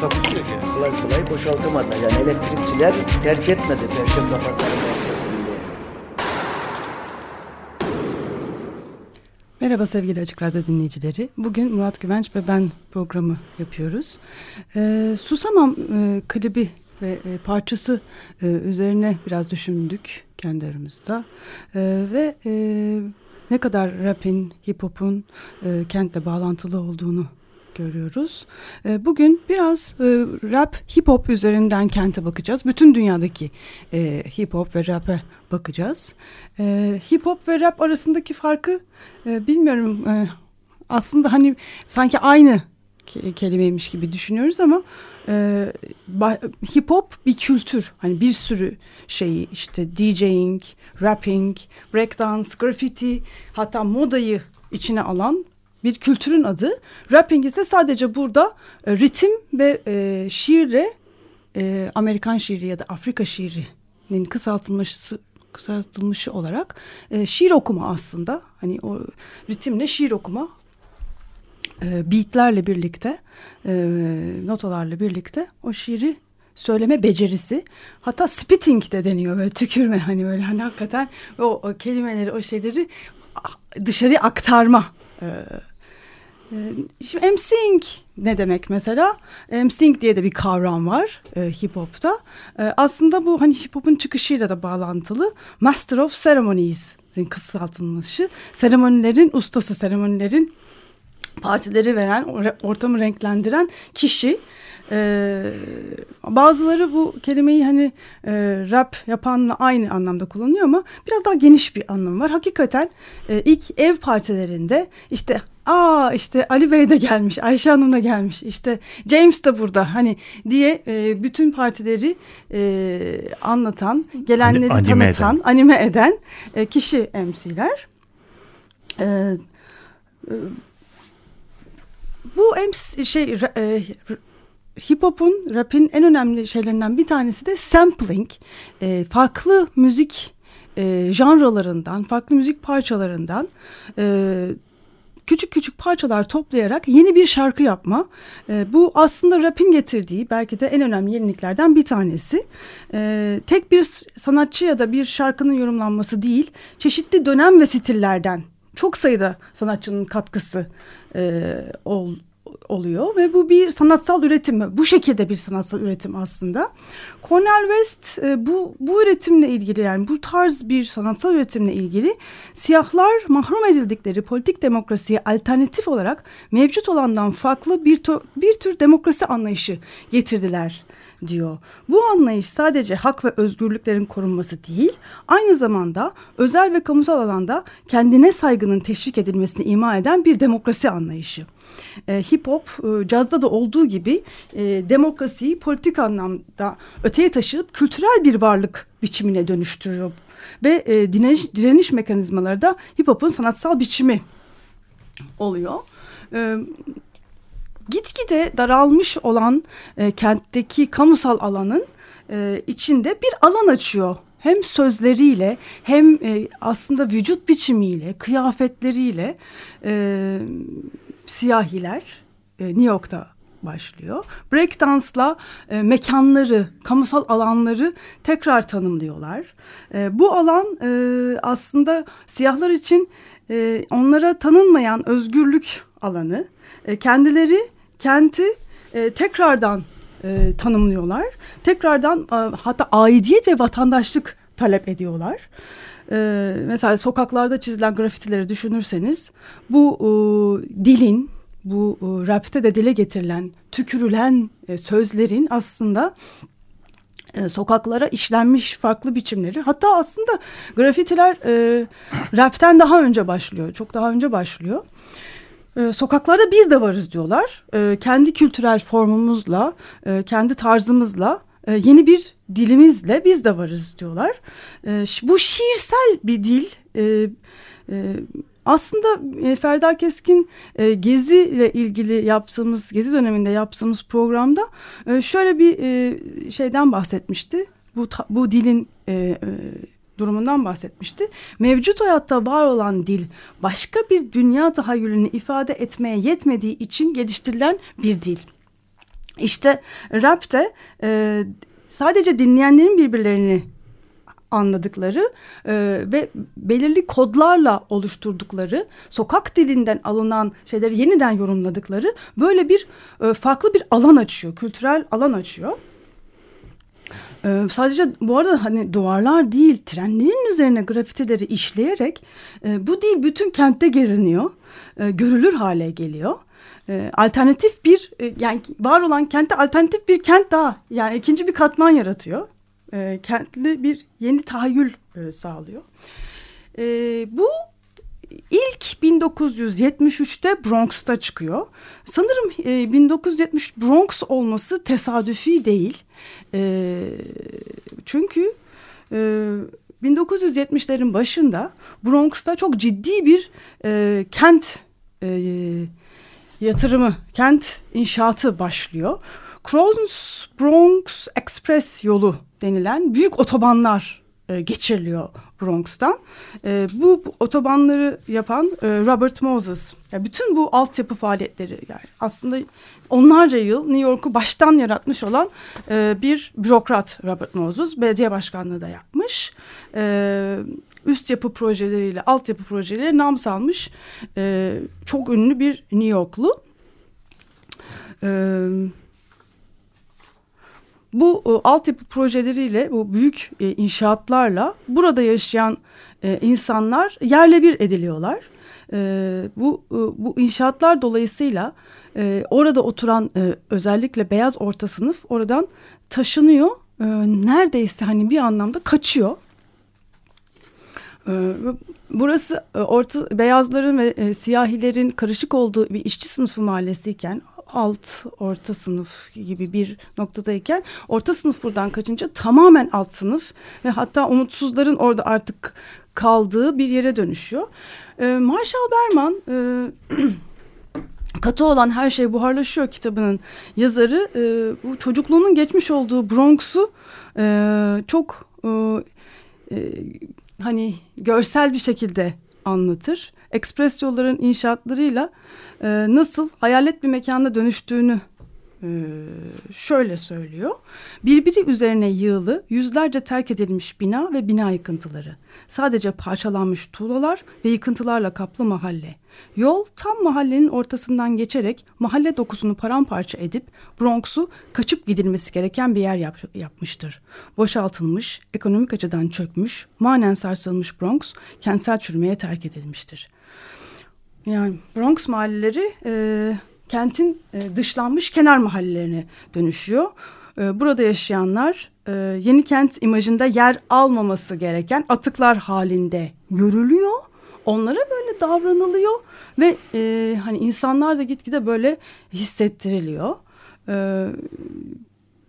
Takusuyor yani. kolay kolay boşaltamadılar. Yani elektrikçiler terk etmedi Perşembe Pazarı merkezini. Merhaba sevgili Açık Radyo dinleyicileri. Bugün Murat Güvenç ve ben programı yapıyoruz. Ee, Susamam e, klibi ve e, parçası e, üzerine biraz düşündük kendi aramızda. E, ve e, ne kadar rapin, hip hop'un e, kentle bağlantılı olduğunu görüyoruz. E, bugün biraz e, rap, hip hop üzerinden kente bakacağız. Bütün dünyadaki e, hip hop ve rap'e bakacağız. E, hip hop ve rap arasındaki farkı e, bilmiyorum. Aslında hani sanki aynı ke- kelimeymiş gibi düşünüyoruz ama hip hop bir kültür. Hani bir sürü şeyi işte DJing, rapping, breakdance, graffiti hatta modayı içine alan bir kültürün adı. Rapping ise sadece burada e, ritim ve e, şiirle e, Amerikan şiiri ya da Afrika şiirinin kısaltılmışı kısaltılmışı olarak e, şiir okuma aslında. Hani o ritimle şiir okuma e, beatlerle birlikte e, notalarla birlikte o şiiri söyleme becerisi hatta spitting de deniyor böyle tükürme hani böyle hani hakikaten o, o kelimeleri o şeyleri dışarıya aktarma e, Şimdi MCing ne demek mesela? MCing diye de bir kavram var e, hip hop'ta. E, aslında bu hani hip hop'un çıkışıyla da bağlantılı. Master of Ceremonies'in kısaltılmışı. Seremonilerin ustası, seremonilerin partileri veren, ortamı renklendiren kişi. Ee, bazıları bu kelimeyi hani e, rap yapanla aynı anlamda kullanıyor ama biraz daha geniş bir anlamı var. Hakikaten e, ilk ev partilerinde işte aa işte Ali Bey de gelmiş, Ayşe Hanım da gelmiş, işte James de burada hani diye e, bütün partileri e, anlatan, gelenleri Ani- anime tanıtan, eden. anime eden e, kişi MC'ler. E, e, bu MC şey e, hip hop'un rap'in en önemli şeylerinden bir tanesi de sampling. E, farklı müzik e, janralarından, farklı müzik parçalarından e, küçük küçük parçalar toplayarak yeni bir şarkı yapma. E, bu aslında rap'in getirdiği belki de en önemli yeniliklerden bir tanesi. E, tek bir sanatçı ya da bir şarkının yorumlanması değil, çeşitli dönem ve stillerden çok sayıda sanatçının katkısı e, ol, oluyor ve bu bir sanatsal üretim. Bu şekilde bir sanatsal üretim aslında. Cornel West e, bu bu üretimle ilgili yani bu tarz bir sanatsal üretimle ilgili siyahlar mahrum edildikleri politik demokrasiye alternatif olarak mevcut olandan farklı bir bir tür demokrasi anlayışı getirdiler diyor. Bu anlayış sadece hak ve özgürlüklerin korunması değil, aynı zamanda özel ve kamusal alanda kendine saygının teşvik edilmesini ima eden bir demokrasi anlayışı. E, hip hop, e, cazda da olduğu gibi e, demokrasiyi politik anlamda öteye taşıyıp kültürel bir varlık biçimine dönüştürüyor. Ve e, direniş, direniş mekanizmaları da hip hop'un sanatsal biçimi oluyor. E, gitgide daralmış olan e, kentteki kamusal alanın e, içinde bir alan açıyor. Hem sözleriyle hem e, aslında vücut biçimiyle, kıyafetleriyle e, siyahiler e, New York'ta başlıyor. Breakdance'la e, mekanları, kamusal alanları tekrar tanımlıyorlar. E, bu alan e, aslında siyahlar için e, onlara tanınmayan özgürlük alanı. E, kendileri kenti e, tekrardan e, tanımlıyorlar. Tekrardan e, hatta aidiyet ve vatandaşlık talep ediyorlar. E, mesela sokaklarda çizilen grafitileri düşünürseniz bu e, dilin bu e, rapte de dile getirilen tükürülen e, sözlerin aslında e, sokaklara işlenmiş farklı biçimleri. Hatta aslında grafitiler e, rapten daha önce başlıyor. Çok daha önce başlıyor. Sokaklarda biz de varız diyorlar. E, kendi kültürel formumuzla, e, kendi tarzımızla e, yeni bir dilimizle biz de varız diyorlar. E, bu şiirsel bir dil. E, e, aslında e, Ferda Keskin e, Gezi ile ilgili yaptığımız, Gezi döneminde yaptığımız programda e, şöyle bir e, şeyden bahsetmişti. Bu, bu dilin e, e, durumundan bahsetmişti. Mevcut hayatta var olan dil başka bir dünya tahayyülünü ifade etmeye yetmediği için geliştirilen bir dil. İşte rap de e, sadece dinleyenlerin birbirlerini anladıkları e, ve belirli kodlarla oluşturdukları sokak dilinden alınan şeyleri yeniden yorumladıkları böyle bir e, farklı bir alan açıyor kültürel alan açıyor. Ee, sadece bu arada hani duvarlar değil trenlerin üzerine grafitileri işleyerek e, bu değil bütün kentte geziniyor. E, görülür hale geliyor. E, alternatif bir e, yani var olan kentte alternatif bir kent daha yani ikinci bir katman yaratıyor. E, kentli bir yeni tahayyül e, sağlıyor. E, bu ilk 1973'te Bronx'ta çıkıyor. Sanırım e, 1973 Bronx olması tesadüfi değil. E, çünkü e, 1970'lerin başında Bronx'ta çok ciddi bir e, kent e, yatırımı, kent inşaatı başlıyor. Cross Bronx Express yolu denilen büyük otobanlar e, geçiriliyor Bronx'tan. E, bu, bu otobanları yapan e, Robert Moses. Yani bütün bu altyapı faaliyetleri yani aslında onlarca yıl New York'u baştan yaratmış olan e, bir bürokrat Robert Moses. Belediye başkanlığı da yapmış. E, üst yapı projeleriyle altyapı projeleriyle nam salmış e, çok ünlü bir New Yorklu. Evet bu e, altyapı projeleriyle, bu büyük e, inşaatlarla burada yaşayan e, insanlar yerle bir ediliyorlar. E, bu e, bu inşaatlar dolayısıyla e, orada oturan e, özellikle beyaz orta sınıf oradan taşınıyor. E, neredeyse hani bir anlamda kaçıyor. E, burası e, orta beyazların ve e, siyahilerin karışık olduğu bir işçi sınıfı mahallesiyken alt orta sınıf gibi bir noktadayken orta sınıf buradan kaçınca tamamen alt sınıf ve hatta umutsuzların orada artık kaldığı bir yere dönüşüyor. E, Marshall Berman e, Katı olan her şey buharlaşıyor kitabının yazarı e, bu çocukluğunun geçmiş olduğu Bronx'u e, çok e, e, hani görsel bir şekilde anlatır. Ekspres yolların inşaatlarıyla e, nasıl hayalet bir mekanda dönüştüğünü e, şöyle söylüyor. Birbiri üzerine yığılı yüzlerce terk edilmiş bina ve bina yıkıntıları. Sadece parçalanmış tuğlalar ve yıkıntılarla kaplı mahalle. Yol tam mahallenin ortasından geçerek mahalle dokusunu paramparça edip Bronx'u kaçıp gidilmesi gereken bir yer yap yapmıştır. Boşaltılmış, ekonomik açıdan çökmüş, manen sarsılmış Bronx kentsel çürümeye terk edilmiştir. Yani Bronx mahalleleri e, kentin e, dışlanmış kenar mahallelerine dönüşüyor. E, burada yaşayanlar e, yeni kent imajında yer almaması gereken atıklar halinde görülüyor. Onlara böyle davranılıyor ve e, hani insanlar da gitgide böyle hissettiriliyor. E,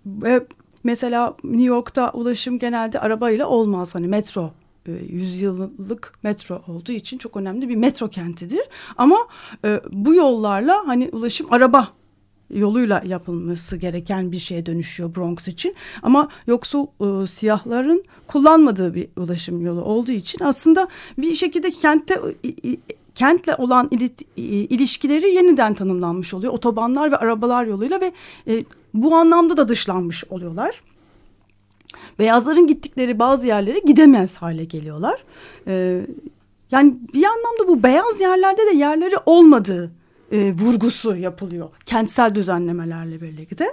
ve mesela New York'ta ulaşım genelde arabayla olmaz. Hani metro e, yüzyıllık metro olduğu için çok önemli bir metro kentidir. Ama e, bu yollarla hani ulaşım araba yoluyla yapılması gereken bir şeye dönüşüyor Bronx için. Ama yoksul e, siyahların kullanmadığı bir ulaşım yolu olduğu için aslında bir şekilde kentte e, kentle olan ilişkileri yeniden tanımlanmış oluyor. Otobanlar ve arabalar yoluyla ve e, bu anlamda da dışlanmış oluyorlar. Beyazların gittikleri bazı yerlere gidemez hale geliyorlar. Ee, yani bir anlamda bu beyaz yerlerde de yerleri olmadığı e, vurgusu yapılıyor kentsel düzenlemelerle birlikte.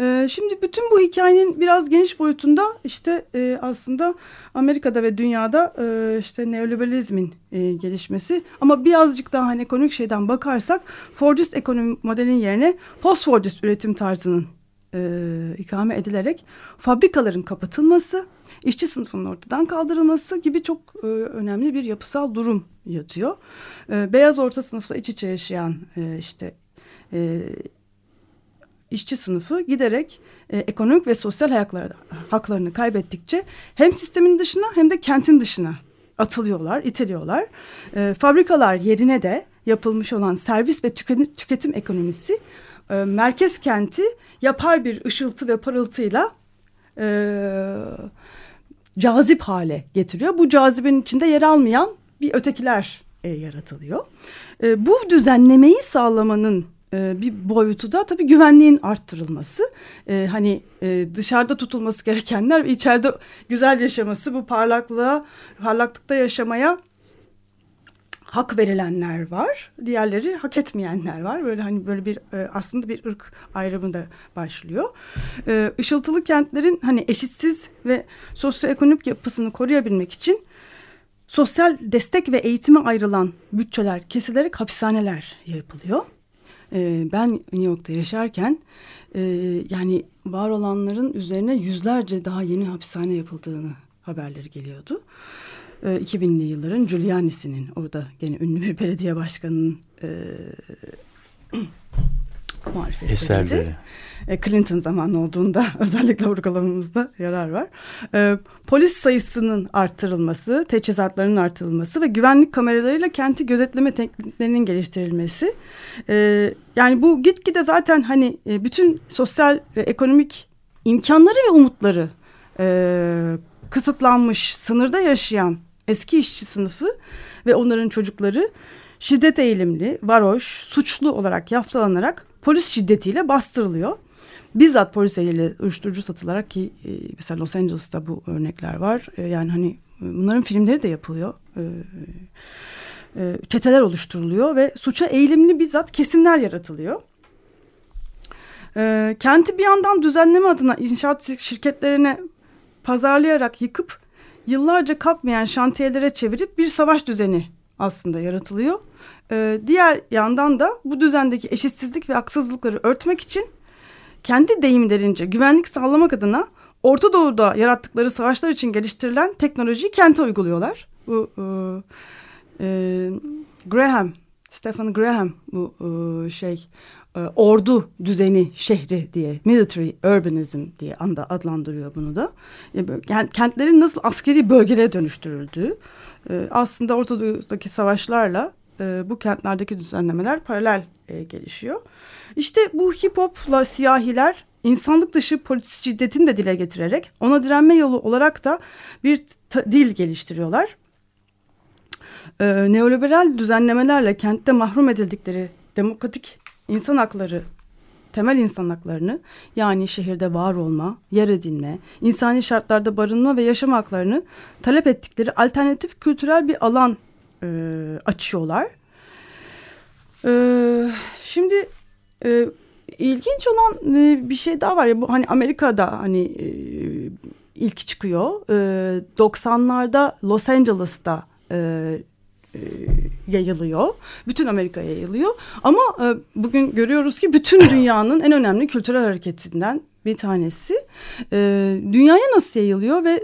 Ee, şimdi bütün bu hikayenin biraz geniş boyutunda işte e, aslında Amerika'da ve dünyada e, işte neoliberalizmin e, gelişmesi ama birazcık daha hani ekonomik şeyden bakarsak Fordist ekonomi modelin yerine post Fordist üretim tarzının e, ikame edilerek fabrikaların kapatılması, işçi sınıfının ortadan kaldırılması gibi çok e, önemli bir yapısal durum yatıyor. E, beyaz orta sınıfla iç içe yaşayan e, işte e, işçi sınıfı giderek e, ekonomik ve sosyal hayakları, haklarını kaybettikçe hem sistemin dışına hem de kentin dışına atılıyorlar, itiliyorlar. E, fabrikalar yerine de yapılmış olan servis ve tüketim ekonomisi e, merkez kenti yapar bir ışıltı ve parıltıyla e, cazip hale getiriyor. Bu cazibenin içinde yer almayan bir ötekiler e, yaratılıyor. E, bu düzenlemeyi sağlamanın e, bir boyutu da tabii güvenliğin arttırılması. E, hani e, dışarıda tutulması gerekenler içeride güzel yaşaması bu parlaklığa, parlaklıkta yaşamaya hak verilenler var. Diğerleri hak etmeyenler var. Böyle hani böyle bir e, aslında bir ırk ayrımı da başlıyor. E, ışıltılı kentlerin hani eşitsiz ve sosyoekonomik yapısını koruyabilmek için sosyal destek ve eğitime ayrılan bütçeler kesilerek hapishaneler yapılıyor. E, ben New York'ta yaşarken e, yani var olanların üzerine yüzlerce daha yeni hapishane yapıldığını haberleri geliyordu. 2000'li yılların Giuliani'sinin orada gene ünlü bir belediye başkanının e, marifetleriydi. Eserleri. E, Clinton zamanı olduğunda özellikle vurgulamamızda yarar var. E, polis sayısının arttırılması, teçhizatlarının arttırılması ve güvenlik kameralarıyla kenti gözetleme tekniklerinin geliştirilmesi. E, yani bu gitgide zaten hani e, bütün sosyal ve ekonomik imkanları ve umutları e, kısıtlanmış, sınırda yaşayan eski işçi sınıfı ve onların çocukları şiddet eğilimli, varoş, suçlu olarak yaftalanarak polis şiddetiyle bastırılıyor. Bizzat polis eliyle uyuşturucu satılarak ki e, mesela Los Angeles'ta bu örnekler var. E, yani hani bunların filmleri de yapılıyor. E, e, çeteler oluşturuluyor ve suça eğilimli bizzat kesimler yaratılıyor. E, kenti bir yandan düzenleme adına inşaat şirketlerine pazarlayarak yıkıp yıllarca kalkmayan şantiyelere çevirip bir savaş düzeni aslında yaratılıyor. Ee, diğer yandan da bu düzendeki eşitsizlik ve haksızlıkları örtmek için kendi deyimlerince güvenlik sağlamak adına Orta Doğu'da yarattıkları savaşlar için geliştirilen teknolojiyi kente uyguluyorlar. Bu e, e, Graham, Stephen Graham bu e, şey e, ordu düzeni şehri diye military urbanism diye anda adlandırıyor bunu da. Yani kentlerin nasıl askeri bölgelere dönüştürüldüğü e, aslında Ortadoğu'daki savaşlarla e, bu kentlerdeki düzenlemeler paralel gelişiyor. İşte bu hip hopla siyahiler insanlık dışı polis şiddetini de dile getirerek ona direnme yolu olarak da bir dil geliştiriyorlar. Ee, neoliberal düzenlemelerle kentte mahrum edildikleri demokratik insan hakları, temel insan haklarını yani şehirde var olma, yer edinme, insani şartlarda barınma ve yaşam haklarını talep ettikleri alternatif kültürel bir alan e, açıyorlar. E, şimdi e, ilginç olan e, bir şey daha var ya bu hani Amerika'da hani e, ilk çıkıyor. E, 90'larda Los Angeles'ta e, e, yayılıyor. Bütün Amerika'ya yayılıyor. Ama e, bugün görüyoruz ki bütün dünyanın en önemli kültürel hareketinden bir tanesi. E, dünyaya nasıl yayılıyor ve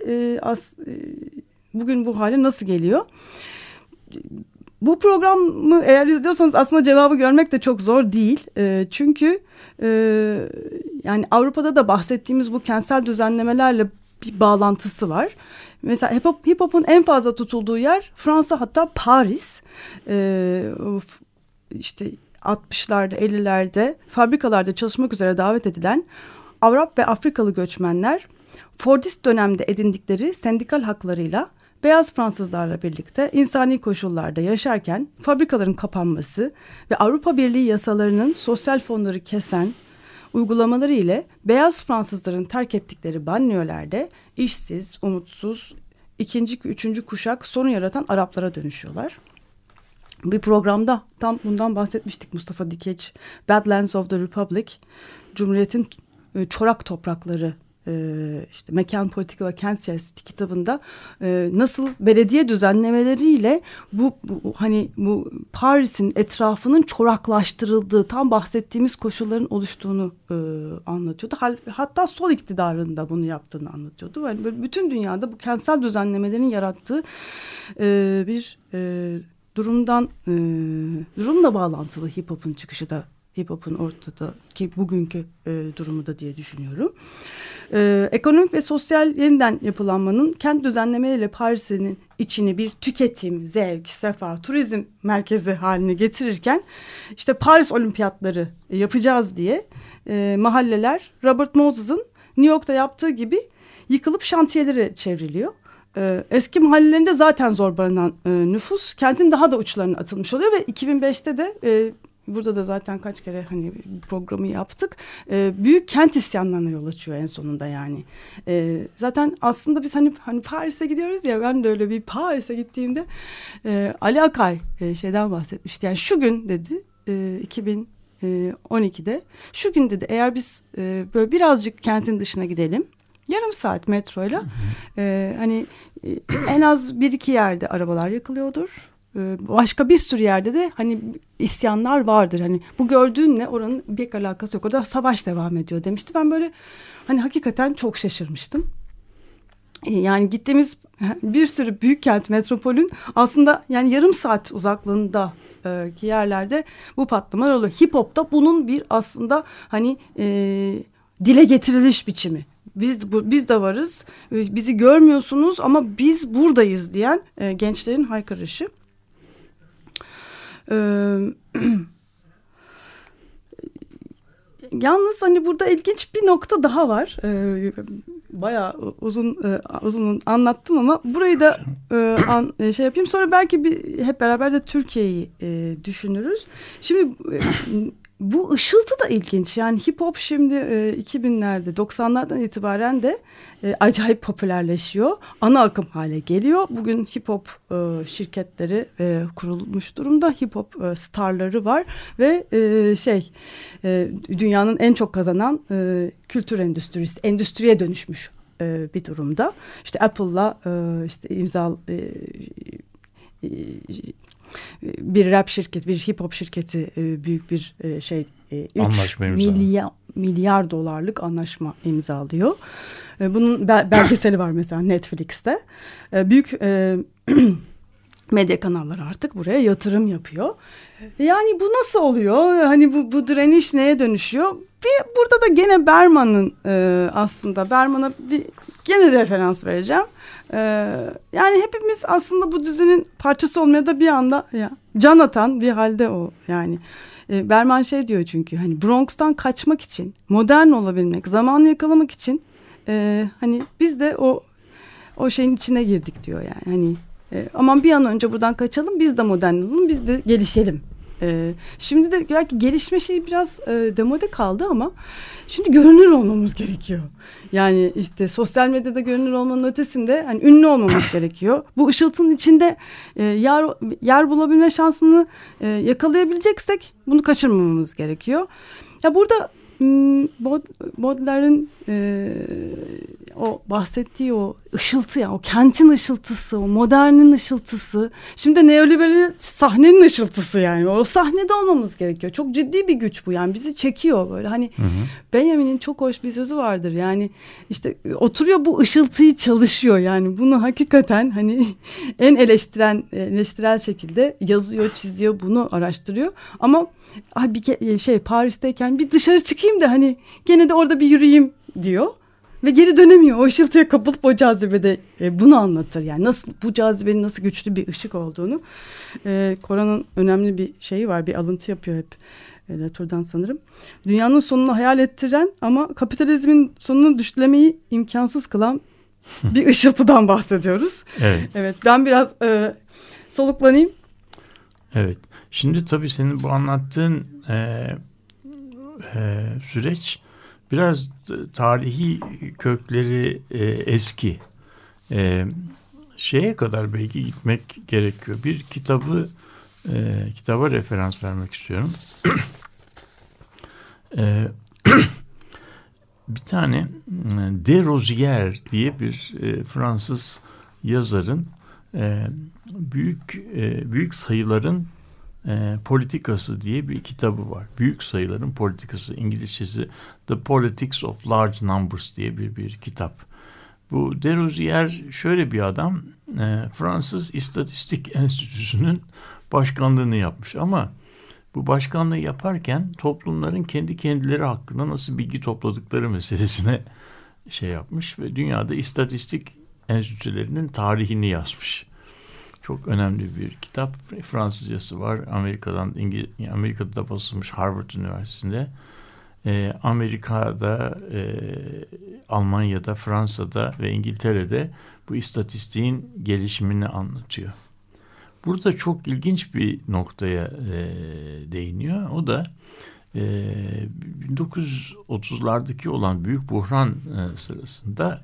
bugün bu hale nasıl geliyor? Bu programı eğer izliyorsanız aslında cevabı görmek de çok zor değil. Çünkü yani Avrupa'da da bahsettiğimiz bu kentsel düzenlemelerle bir bağlantısı var. Mesela hip, hop, hip hop'un en fazla tutulduğu yer Fransa hatta Paris. Ee, işte 60'larda 50'lerde fabrikalarda çalışmak üzere davet edilen Arap ve Afrikalı göçmenler Fordist dönemde edindikleri sendikal haklarıyla beyaz Fransızlarla birlikte insani koşullarda yaşarken fabrikaların kapanması ve Avrupa Birliği yasalarının sosyal fonları kesen uygulamaları ile beyaz Fransızların terk ettikleri banliyölerde işsiz, umutsuz, ikinci, üçüncü kuşak sorun yaratan Araplara dönüşüyorlar. Bir programda tam bundan bahsetmiştik Mustafa Dikeç. Badlands of the Republic, Cumhuriyet'in e, çorak toprakları işte mekan politika ve kent siyaseti kitabında e, nasıl belediye düzenlemeleriyle bu, bu hani bu Paris'in etrafının çoraklaştırıldığı tam bahsettiğimiz koşulların oluştuğunu e, anlatıyordu. Hatta sol iktidarında bunu yaptığını anlatıyordu. Yani böyle bütün dünyada bu kentsel düzenlemelerin yarattığı bir durumdan durumla bağlantılı hip hop'un çıkışı da hip hop'un ortada ki bugünkü e, durumu da diye düşünüyorum. E, ekonomik ve sosyal yeniden yapılanmanın kent düzenlemeleriyle Paris'in içini bir tüketim, zevk, sefa, turizm merkezi haline getirirken işte Paris olimpiyatları yapacağız diye e, mahalleler Robert Moses'ın New York'ta yaptığı gibi yıkılıp şantiyeleri çevriliyor. Ee, eski mahallelerinde zaten zor barınan e, nüfus kentin daha da uçlarına atılmış oluyor ve 2005'te de e, burada da zaten kaç kere hani programı yaptık. E, büyük kent isyanlarına yol açıyor en sonunda yani. E, zaten aslında biz hani hani Paris'e gidiyoruz ya ben de öyle bir Paris'e gittiğimde e, Ali Akay e, şeyden bahsetmişti. Yani şu gün dedi e, 2012'de şu gün dedi eğer biz e, böyle birazcık kentin dışına gidelim yarım saat metroyla e, hani e, en az bir iki yerde arabalar yakılıyordur. E, başka bir sürü yerde de hani isyanlar vardır. Hani bu gördüğünle oranın bir alakası yok. Orada savaş devam ediyor demişti. Ben böyle hani hakikaten çok şaşırmıştım. E, yani gittiğimiz bir sürü büyük kent metropolün aslında yani yarım saat uzaklığında e, ki yerlerde bu patlamalar oluyor. Hip hop'ta bunun bir aslında hani e, dile getiriliş biçimi biz bu, biz de varız. Ee, bizi görmüyorsunuz ama biz buradayız diyen e, gençlerin haykırışı. Ee, Yalnız hani burada ilginç bir nokta daha var. Ee, bayağı uzun e, uzun anlattım ama burayı da e, an, e, şey yapayım. Sonra belki bir hep beraber de Türkiye'yi e, düşünürüz. Şimdi bu ışıltı da ilginç. Yani hip hop şimdi e, 2000'lerde 90'lardan itibaren de e, acayip popülerleşiyor. Ana akım hale geliyor. Bugün hip hop e, şirketleri e, kurulmuş durumda. Hip hop e, starları var ve e, şey e, dünyanın en çok kazanan e, kültür endüstrisi endüstriye dönüşmüş e, bir durumda. İşte Apple'la e, işte imza e, e, bir rap şirketi, bir hip hop şirketi e, büyük bir e, şey 3 e, milyar, milyar dolarlık anlaşma imzalıyor. Bunun belgeseli var mesela Netflix'te. Büyük medya kanalları artık buraya yatırım yapıyor. Yani bu nasıl oluyor? Hani bu, bu direniş neye dönüşüyor? Bir, burada da gene Berman'ın e, aslında Berman'a bir gene de referans vereceğim. E, yani hepimiz aslında bu düzenin parçası olmaya da bir anda ya, can atan bir halde o yani. E, Berman şey diyor çünkü hani Bronx'tan kaçmak için, modern olabilmek, zamanı yakalamak için e, hani biz de o o şeyin içine girdik diyor yani. Hani e, aman bir an önce buradan kaçalım biz de modern olalım biz de gelişelim. E, şimdi de belki gelişme şeyi biraz e, demode kaldı ama şimdi görünür olmamız gerekiyor. Yani işte sosyal medyada görünür olmanın ötesinde hani ünlü olmamız gerekiyor. Bu ışıltının içinde e, yer, yer bulabilme şansını e, yakalayabileceksek bunu kaçırmamamız gerekiyor. Ya burada Hmm, Baudelaire'in e, o bahsettiği o ışıltı ya o kentin ışıltısı o modernin ışıltısı. Şimdi neoliberal sahnenin ışıltısı yani. O sahnede olmamız gerekiyor. Çok ciddi bir güç bu yani. Bizi çekiyor böyle. Hani hı hı. Benjamin'in çok hoş bir sözü vardır. Yani işte oturuyor bu ışıltıyı çalışıyor yani. Bunu hakikaten hani en eleştiren eleştirel şekilde yazıyor çiziyor bunu araştırıyor. Ama bir şey Paris'teyken bir dışarı çıkayım da hani gene de orada bir yürüyeyim diyor. Ve geri dönemiyor. O ışıltıya kapılıp o cazibede e, bunu anlatır. Yani nasıl bu cazibenin nasıl güçlü bir ışık olduğunu. E, Koran'ın önemli bir şeyi var. Bir alıntı yapıyor hep. E, Latour'dan sanırım. Dünyanın sonunu hayal ettiren ama kapitalizmin sonunu düşlemeyi imkansız kılan bir ışıltıdan bahsediyoruz. Evet. Evet ben biraz e, soluklanayım. Evet. Şimdi tabii senin bu anlattığın e, e, süreç biraz tarihi kökleri e, eski. E, şeye kadar belki gitmek gerekiyor. Bir kitabı e, kitaba referans vermek istiyorum. e, bir tane e, De Rozier diye bir e, Fransız yazarın e, büyük e, büyük sayıların e, politikası diye bir kitabı var. Büyük sayıların politikası İngilizcesi The Politics of Large Numbers diye bir, bir kitap. Bu Derozier şöyle bir adam e, Fransız İstatistik Enstitüsü'nün başkanlığını yapmış ama bu başkanlığı yaparken toplumların kendi kendileri hakkında nasıl bilgi topladıkları meselesine şey yapmış ve dünyada istatistik enstitülerinin tarihini yazmış. Çok önemli bir kitap. Fransızcası var. Amerika'dan İngiliz Amerika'da da basılmış Harvard Üniversitesi'nde. Ee, Amerika'da, e, Almanya'da, Fransa'da ve İngiltere'de bu istatistiğin gelişimini anlatıyor. Burada çok ilginç bir noktaya e, değiniyor. O da e, 1930'lardaki olan büyük buhran e, sırasında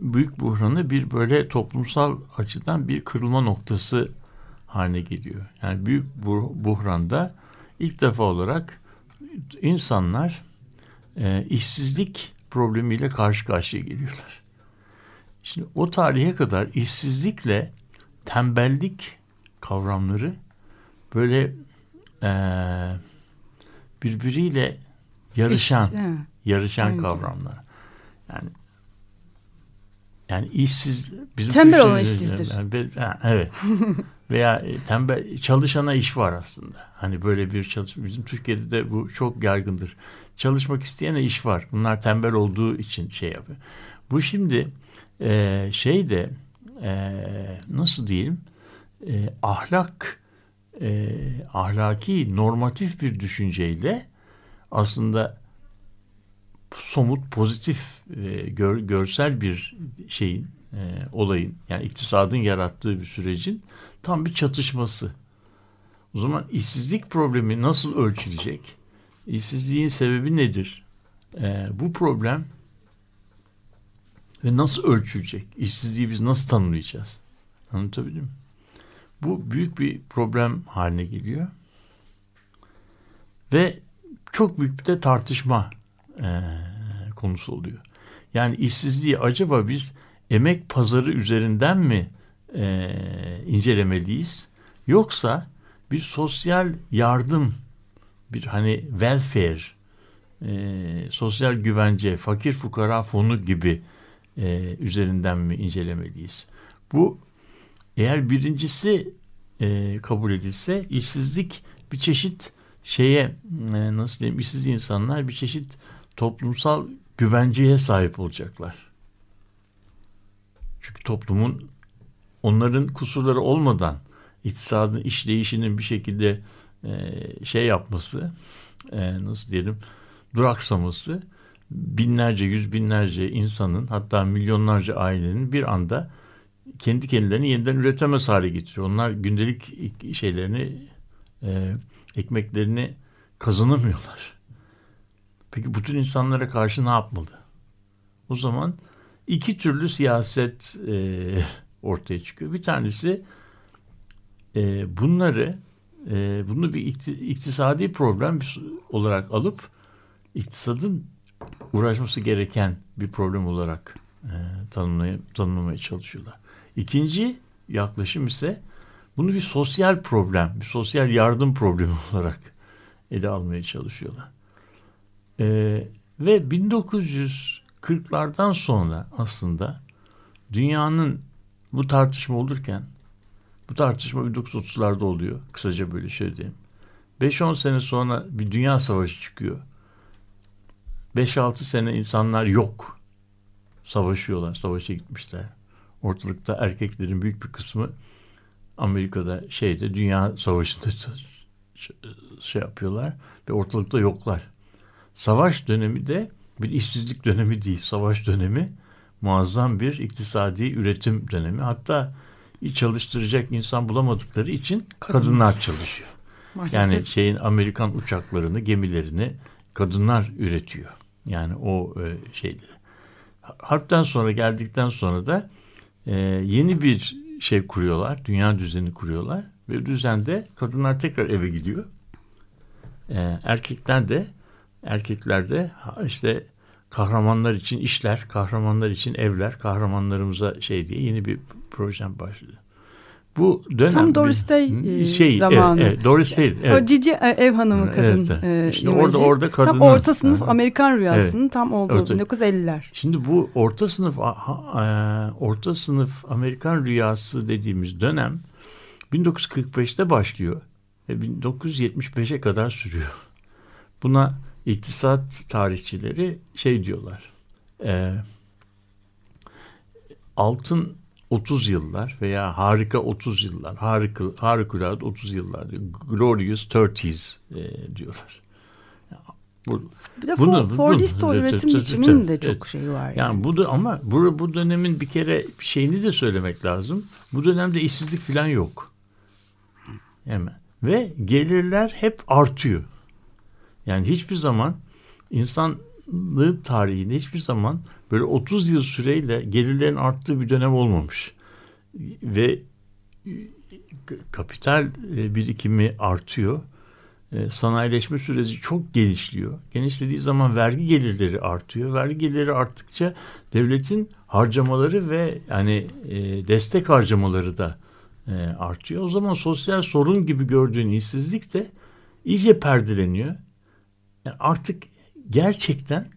büyük buhranı bir böyle toplumsal açıdan bir kırılma noktası haline geliyor. Yani büyük buhranda ilk defa olarak insanlar e, işsizlik problemiyle karşı karşıya geliyorlar. Şimdi o tarihe kadar işsizlikle tembellik kavramları böyle e, birbiriyle yarışan Eşit, yarışan Aynen. kavramlar. Yani yani işsiz bizim tembel olan işsizdir. Yani, evet. Veya e, tembel çalışana iş var aslında. Hani böyle bir çalış bizim Türkiye'de de bu çok yaygındır. Çalışmak isteyene iş var. Bunlar tembel olduğu için şey yapıyor. Bu şimdi e, şey de e, nasıl diyeyim e, ahlak e, ahlaki normatif bir düşünceyle aslında somut pozitif e, gör, görsel bir şeyin e, olayın yani iktisadın yarattığı bir sürecin tam bir çatışması. O zaman işsizlik problemi nasıl ölçülecek? İşsizliğin sebebi nedir? E, bu problem ve nasıl ölçülecek? İşsizliği biz nasıl tanımlayacağız? Anlatabildim mi? Bu büyük bir problem haline geliyor. Ve çok büyük bir de tartışma e, konusu oluyor. Yani işsizliği acaba biz emek pazarı üzerinden mi e, incelemeliyiz? Yoksa bir sosyal yardım, bir hani welfare, e, sosyal güvence, fakir fukara fonu gibi e, üzerinden mi incelemeliyiz? Bu eğer birincisi e, kabul edilse işsizlik bir çeşit şeye e, nasıl diyeyim işsiz insanlar bir çeşit toplumsal güvenceye sahip olacaklar. Çünkü toplumun onların kusurları olmadan iktisadın işleyişinin bir şekilde e, şey yapması e, nasıl diyelim duraksaması binlerce yüz binlerce insanın hatta milyonlarca ailenin bir anda kendi kendilerini yeniden üretemez hale getiriyor. Onlar gündelik şeylerini e, ekmeklerini kazanamıyorlar. Peki bütün insanlara karşı ne yapmalı? O zaman iki türlü siyaset e, ortaya çıkıyor. Bir tanesi e, bunları e, bunu bir iktisadi problem olarak alıp iktisadın uğraşması gereken bir problem olarak e, tanımlaya, tanımlamaya çalışıyorlar. İkinci yaklaşım ise bunu bir sosyal problem, bir sosyal yardım problemi olarak ele almaya çalışıyorlar. Ee, ve 1940'lardan sonra aslında dünyanın bu tartışma olurken bu tartışma 1930'larda oluyor. Kısaca böyle şey diyeyim. 5-10 sene sonra bir dünya savaşı çıkıyor. 5-6 sene insanlar yok. Savaşıyorlar, savaşa gitmişler. Ortalıkta erkeklerin büyük bir kısmı Amerika'da şeyde dünya savaşında şey yapıyorlar ve ortalıkta yoklar. Savaş dönemi de bir işsizlik dönemi değil. Savaş dönemi muazzam bir iktisadi üretim dönemi. Hatta çalıştıracak insan bulamadıkları için kadınlar, kadınlar çalışıyor. Maalesef. Yani şeyin Amerikan uçaklarını, gemilerini kadınlar üretiyor. Yani o e, şeyleri. Harpten sonra geldikten sonra da e, yeni bir şey kuruyorlar. Dünya düzeni kuruyorlar. Ve düzende kadınlar tekrar eve gidiyor. E, erkekler de erkekler de işte kahramanlar için işler, kahramanlar için evler, kahramanlarımıza şey diye yeni bir projem başladı. Bu dönem tam Doris Day e, şey, zamanı. Evet, evet, Doris Day. Evet. O cici e, ev hanımı kadın evet, evet. İşte orada orada kadın tam orta sınıf Aha. Amerikan rüyasının evet. tam olduğu evet. 1950'ler. Şimdi bu orta sınıf orta sınıf Amerikan rüyası dediğimiz dönem 1945'te başlıyor. ve 1975'e kadar sürüyor. Buna iktisat tarihçileri şey diyorlar. E, altın 30 yıllar veya harika 30 yıllar, harika, harikulade 30 yıllar diyor. Glorious 30s e, diyorlar. Bu, bir de bunu, Fordist o üretim biçiminin de çok şeyi var. Yani, yani bu da ama bu, bu dönemin bir kere şeyini de söylemek lazım. Bu dönemde işsizlik falan yok. Hemen. Ve gelirler hep artıyor. Yani hiçbir zaman insanlığı tarihinde hiçbir zaman böyle 30 yıl süreyle gelirlerin arttığı bir dönem olmamış. Ve kapital e, birikimi artıyor. E, sanayileşme süreci çok genişliyor. Genişlediği zaman vergi gelirleri artıyor. Vergi gelirleri arttıkça devletin harcamaları ve yani e, destek harcamaları da artıyor. O zaman sosyal sorun gibi gördüğün işsizlik de iyice perdeleniyor. Yani artık gerçekten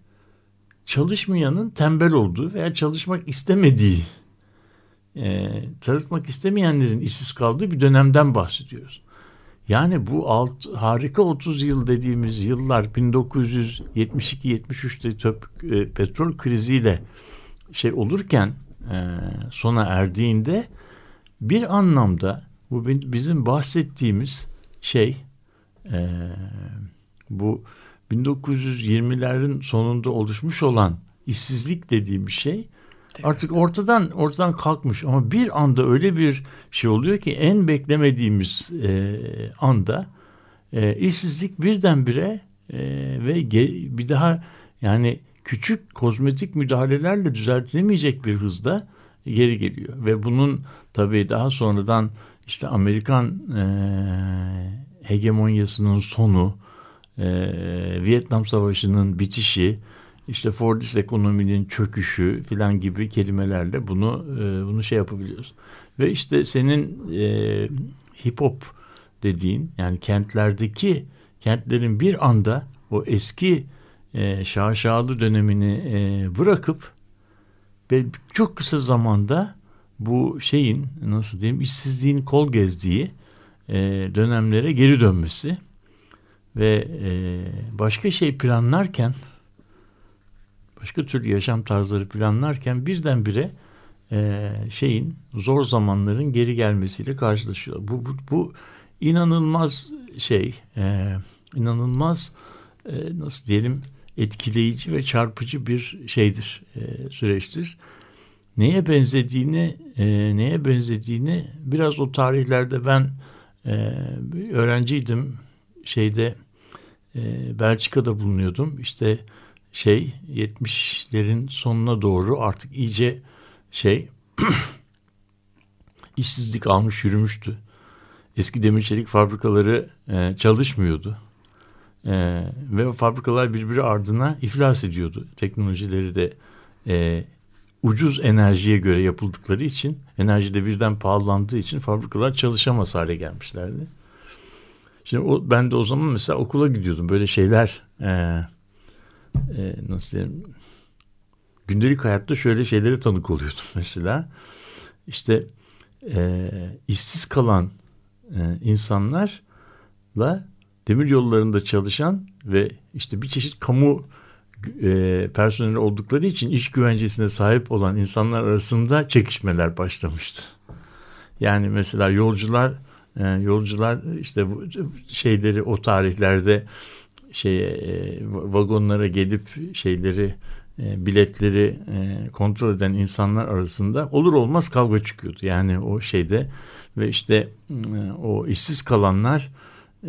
çalışmayanın tembel olduğu veya çalışmak istemediği, e, çalışmak istemeyenlerin işsiz kaldığı bir dönemden bahsediyoruz. Yani bu alt, harika 30 yıl dediğimiz yıllar 1972-73'te töp, e, petrol kriziyle şey olurken e, sona erdiğinde bir anlamda bu bizim bahsettiğimiz şey e, bu 1920'lerin sonunda oluşmuş olan işsizlik dediğim şey artık ortadan ortadan kalkmış. Ama bir anda öyle bir şey oluyor ki en beklemediğimiz e, anda e, işsizlik birdenbire e, ve ge, bir daha yani küçük kozmetik müdahalelerle düzeltilemeyecek bir hızda geri geliyor. Ve bunun tabii daha sonradan işte Amerikan e, hegemonyasının sonu e, Vietnam Savaşı'nın bitişi, işte Fordist ekonominin çöküşü filan gibi kelimelerle bunu e, bunu şey yapabiliyoruz. Ve işte senin e, hip hop dediğin yani kentlerdeki kentlerin bir anda o eski e, şaşalı dönemini e, bırakıp ve çok kısa zamanda bu şeyin nasıl diyeyim işsizliğin kol gezdiği e, dönemlere geri dönmesi ve e, başka şey planlarken başka tür yaşam tarzları planlarken birdenbire e, şeyin zor zamanların geri gelmesiyle karşılaşıyor. Bu, bu, bu inanılmaz şey e, inanılmaz e, nasıl diyelim etkileyici ve çarpıcı bir şeydir e, süreçtir. Neye benzediğini e, neye benzediğini biraz o tarihlerde ben e, öğrenciydim şeyde e, Belçika'da bulunuyordum. İşte şey 70'lerin sonuna doğru artık iyice şey işsizlik almış yürümüştü. Eski demir çelik fabrikaları e, çalışmıyordu. E, ve fabrikalar birbiri ardına iflas ediyordu. Teknolojileri de e, ucuz enerjiye göre yapıldıkları için enerji de birden pahalandığı için fabrikalar çalışamaz hale gelmişlerdi. Şimdi o, ben de o zaman mesela okula gidiyordum. Böyle şeyler e, e, nasıl diyeyim gündelik hayatta şöyle şeylere tanık oluyordum mesela. İşte e, işsiz kalan e, insanlarla demir yollarında çalışan ve işte bir çeşit kamu e, personeli oldukları için iş güvencesine sahip olan insanlar arasında çekişmeler başlamıştı. Yani mesela yolcular e, yolcular işte bu şeyleri o tarihlerde şey e, vagonlara gelip şeyleri e, biletleri e, kontrol eden insanlar arasında olur olmaz kavga çıkıyordu. Yani o şeyde ve işte e, o işsiz kalanlar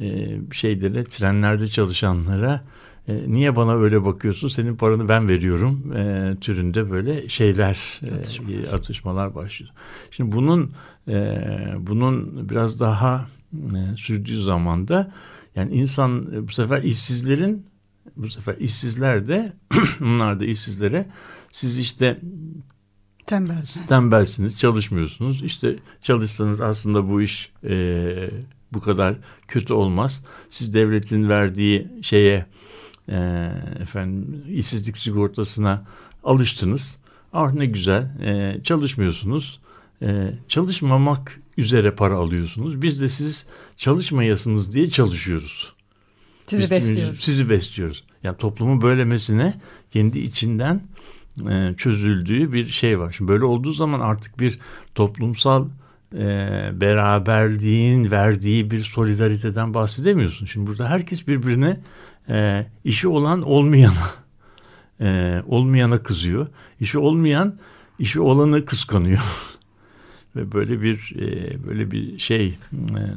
e, şeylere trenlerde çalışanlara e, niye bana öyle bakıyorsun senin paranı ben veriyorum e, türünde böyle şeyler Atışma. e, atışmalar başlıyor. Şimdi bunun e, bunun biraz daha e, sürdüğü zamanda yani insan e, bu sefer işsizlerin bu sefer işsizler de bunlar da işsizlere siz işte tembelsiniz, tembelsiniz çalışmıyorsunuz işte çalışsanız aslında bu iş e, bu kadar kötü olmaz. Siz devletin verdiği şeye e, efendim işsizlik sigortasına alıştınız. Ah ne güzel e, çalışmıyorsunuz e, çalışmamak üzere para alıyorsunuz. Biz de siz çalışmayasınız diye çalışıyoruz. Sizi Biz- besliyoruz. Sizi besliyoruz. Yani toplumu bölemesine kendi içinden e, çözüldüğü bir şey var. Şimdi böyle olduğu zaman artık bir toplumsal e, beraberliğin verdiği bir solidariteden bahsedemiyorsun. Şimdi burada herkes birbirine e, işi olan olmayana e, olmayana kızıyor. İşi olmayan işi olanı kıskanıyor. Ve böyle bir e, böyle bir şey e,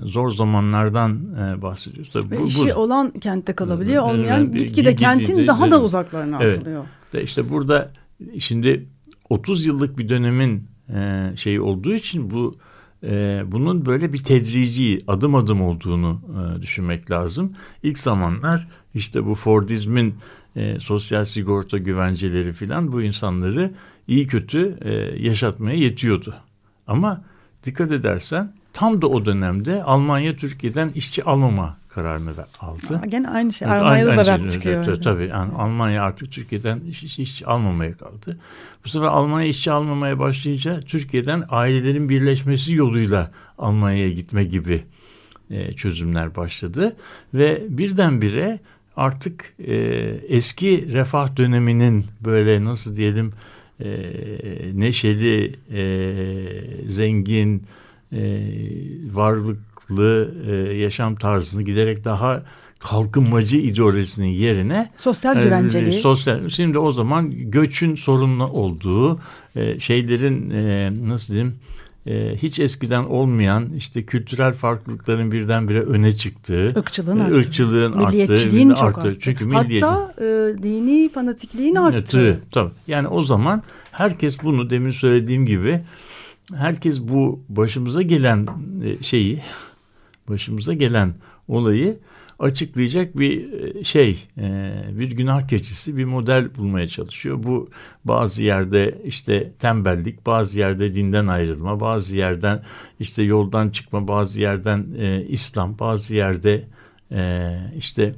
zor zamanlardan e, bahsediyoruz. Tabii Ve bu- işi bu- olan kentte kalabiliyor, olmayan gitgide kentin daha da uzaklarına Evet. atılıyor. de işte burada şimdi 30 yıllık bir dönemin e, şeyi olduğu için bu e, bunun böyle bir tedrici adım adım olduğunu e, düşünmek lazım. İlk zamanlar işte bu Fordizmin e, sosyal sigorta güvenceleri filan bu insanları iyi kötü e, yaşatmaya yetiyordu. Ama dikkat edersen tam da o dönemde Almanya Türkiye'den işçi almama kararını ver- aldı. Gene aynı şey. Evet, Almanya'da aynı- da aynı rap şey. çıkıyor. Evet. Tabii yani Almanya artık Türkiye'den iş, iş, iş almamaya kaldı. Bu sefer Almanya işçi almamaya başlayınca Türkiye'den ailelerin birleşmesi yoluyla Almanya'ya gitme gibi e, çözümler başladı. Ve birdenbire artık e, eski refah döneminin böyle nasıl diyelim e, neşeli, e, zengin, e, varlıklı e, yaşam tarzını giderek daha kalkınmacı ideolojisinin yerine Sosyal e, güvenceliği. sosyal şimdi o zaman göçün sorunlu olduğu e, şeylerin e, nasıl diyeyim e, hiç eskiden olmayan işte kültürel farklılıkların birdenbire öne çıktığı e, arttı. ırkçılığın Milliyetçiliğin arttığı, çok arttı. arttı. Çünkü milliyetçilik Hatta e, dini fanatikliğin arttı. Tabii, tabii. Yani o zaman herkes bunu demin söylediğim gibi herkes bu başımıza gelen e, şeyi başımıza gelen olayı açıklayacak bir e, şey, e, bir günah keçisi, bir model bulmaya çalışıyor. Bu bazı yerde işte tembellik, bazı yerde dinden ayrılma, bazı yerden işte yoldan çıkma, bazı yerden e, İslam, bazı yerde işte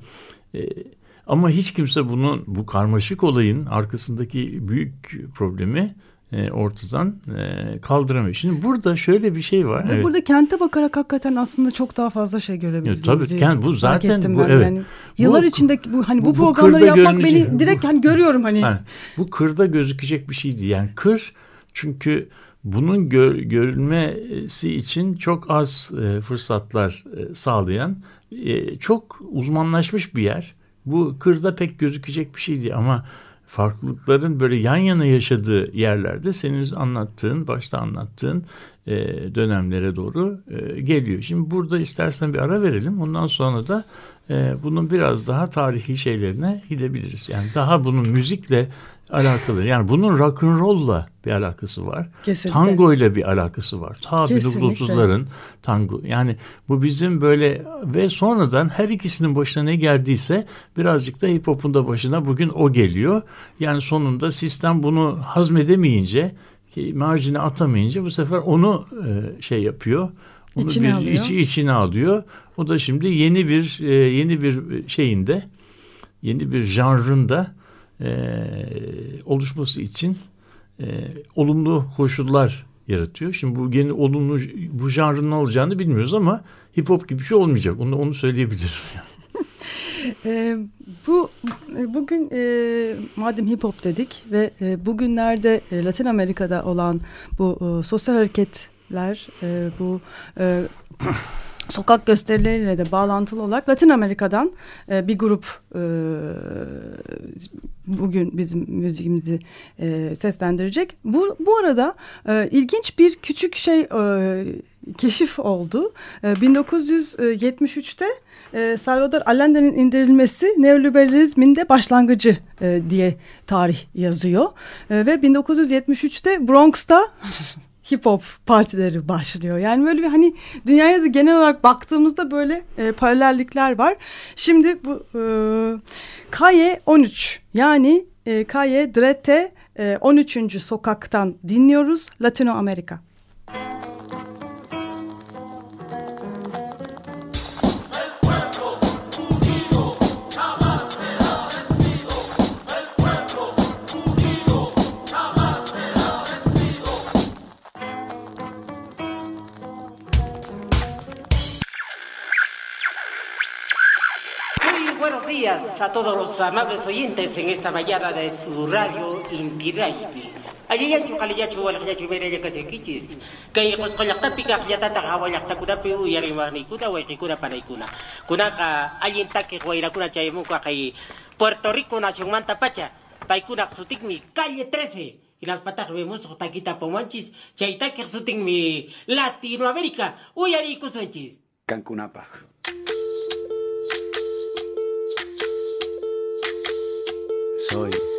ama hiç kimse bunun bu karmaşık olayın arkasındaki büyük problemi e, ortadan e, kaldıramıyor. Şimdi burada şöyle bir şey var. Ve evet. burada kente bakarak hakikaten aslında çok daha fazla şey Ya, görebildiğimizi tabii, kent- bu zaten bu- ben. evet. Yani yıllar Bu- içinde bu hani bu, bu- programları yapmak beni direkt hani görüyorum hani. Ha, bu kırda gözükecek bir şeydi. Yani kır çünkü bunun gör, görülmesi için çok az e, fırsatlar e, sağlayan e, çok uzmanlaşmış bir yer. Bu kırda pek gözükecek bir şeydi ama farklılıkların böyle yan yana yaşadığı yerlerde senin anlattığın, başta anlattığın e, dönemlere doğru e, geliyor. Şimdi burada istersen bir ara verelim. Ondan sonra da e, bunun biraz daha tarihi şeylerine gidebiliriz. Yani daha bunun müzikle alakalı. Yani bunun rock and roll'la bir alakası var. Kesinlikle. Tango ile bir alakası var. Ta Kesinlikle. 1930'ların tango. Yani bu bizim böyle ve sonradan her ikisinin başına ne geldiyse birazcık da hip hop'un da başına bugün o geliyor. Yani sonunda sistem bunu hazmedemeyince ki marjine atamayınca bu sefer onu e, şey yapıyor. Onu İçine bir alıyor. içi içine alıyor. O da şimdi yeni bir e, yeni bir şeyinde yeni bir janrında e, oluşması için e, olumlu koşullar yaratıyor. Şimdi bu yeni olumlu bu janrın ne olacağını bilmiyoruz ama hip hop gibi bir şey olmayacak. Onu onu söyleyebilirim. Ee, bu e, bugün e, madem hip hop dedik ve e, bugünlerde e, Latin Amerika'da olan bu e, sosyal hareketler e, bu e, sokak gösterileriyle de bağlantılı olarak Latin Amerika'dan e, bir grup e, bugün bizim müziğimizi e, seslendirecek. Bu bu arada e, ilginç bir küçük şey e, keşif oldu. E, 1973'te e, Salvador Allende'nin indirilmesi neoliberalizmin de başlangıcı e, diye tarih yazıyor. E, ve 1973'te Bronx'ta hip hop partileri başlıyor. Yani böyle bir hani dünyaya da genel olarak baktığımızda böyle e, paralellikler var. Şimdi bu e, Kaye 13 yani e, Kaye Drete e, 13. sokaktan dinliyoruz Latino Amerika. a todos los amables oyentes en esta vallada de su radio Intiraipi. Allí ya chukali ya chuwal ya chumere ya casi kichis. Que ya pues con la tapica ya tata hawa ya está takuna piu ya rimani kuna wa kuna para kuna. Kuna ka allí ta que guaira kuna chayemu ka kai Puerto Rico nación manta pacha. Paikuna sutikmi calle 13 y las patas vemos taquita pomanchis, chaita que su mi Latinoamérica, uyari kusunchis. Cancunapa. emoções.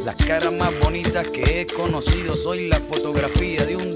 Las caras más bonitas que he conocido, soy la fotografía de un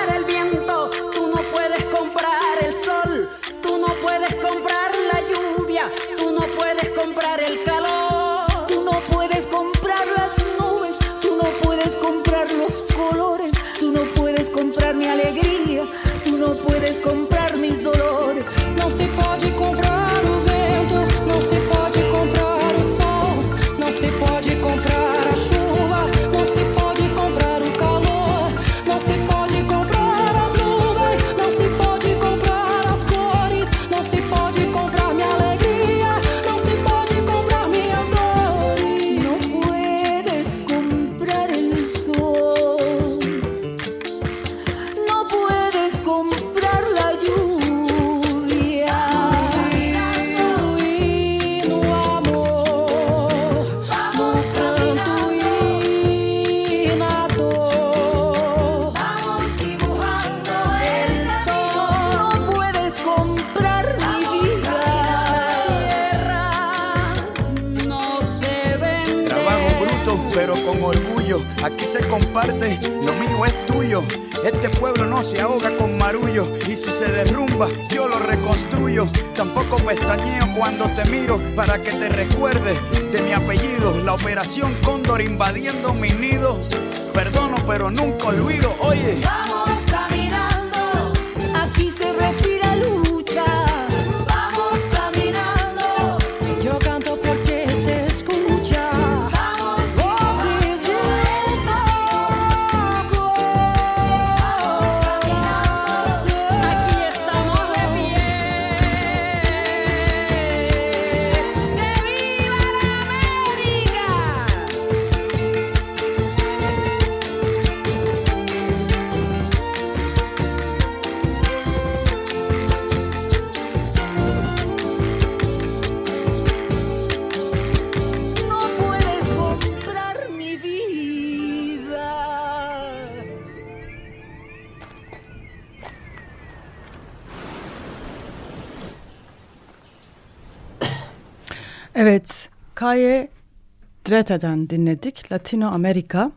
Dreta'dan dinledik. Latino Amerika.